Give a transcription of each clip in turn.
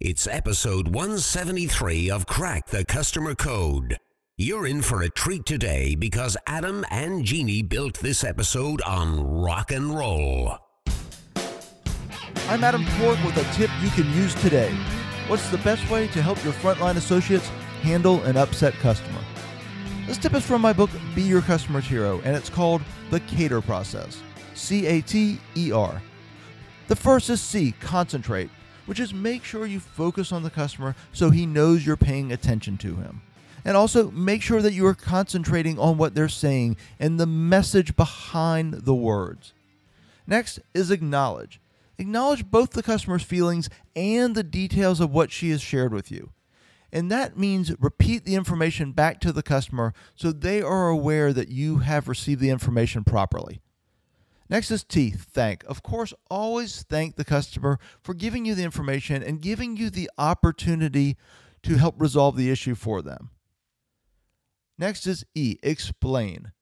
It's episode 173 of Crack the Customer Code. You're in for a treat today because Adam and Jeannie built this episode on rock and roll. I'm Adam Toporek with a tip you can use today. What's the best way to help your frontline associates handle an upset customer? This tip is from my book, Be Your Customer's Hero, and it's called The Cater Process. C A T E R. The first is C, concentrate, which is make sure you focus on the customer so he knows you're paying attention to him. And also make sure that you are concentrating on what they're saying and the message behind the words. Next is acknowledge. Acknowledge both the customer's feelings and the details of what she has shared with you. And that means repeat the information back to the customer so they are aware that you have received the information properly. Next is T, thank. Of course, always thank the customer for giving you the information and giving you the opportunity to help resolve the issue for them. Next is E, explain.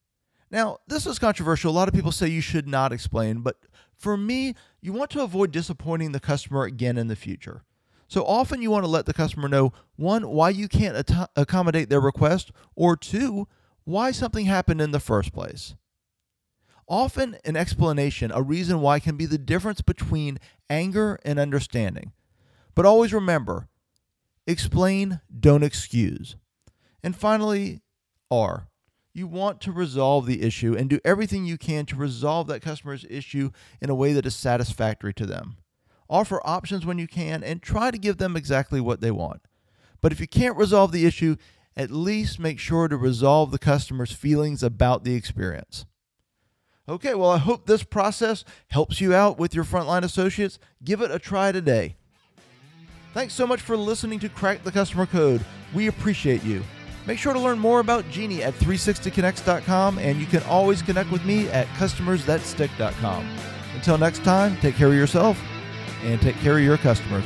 Now, this is controversial. A lot of people say you should not explain, but for me, you want to avoid disappointing the customer again in the future. So often you want to let the customer know one, why you can't at- accommodate their request, or two, why something happened in the first place. Often, an explanation, a reason why, can be the difference between anger and understanding. But always remember explain, don't excuse. And finally, R. You want to resolve the issue and do everything you can to resolve that customer's issue in a way that is satisfactory to them. Offer options when you can and try to give them exactly what they want. But if you can't resolve the issue, at least make sure to resolve the customer's feelings about the experience. Okay, well, I hope this process helps you out with your frontline associates. Give it a try today. Thanks so much for listening to Crack the Customer Code. We appreciate you. Make sure to learn more about Jeannie at 360connext.com, and you can always connect with me at customersthatstick.com. Until next time, take care of yourself and take care of your customers.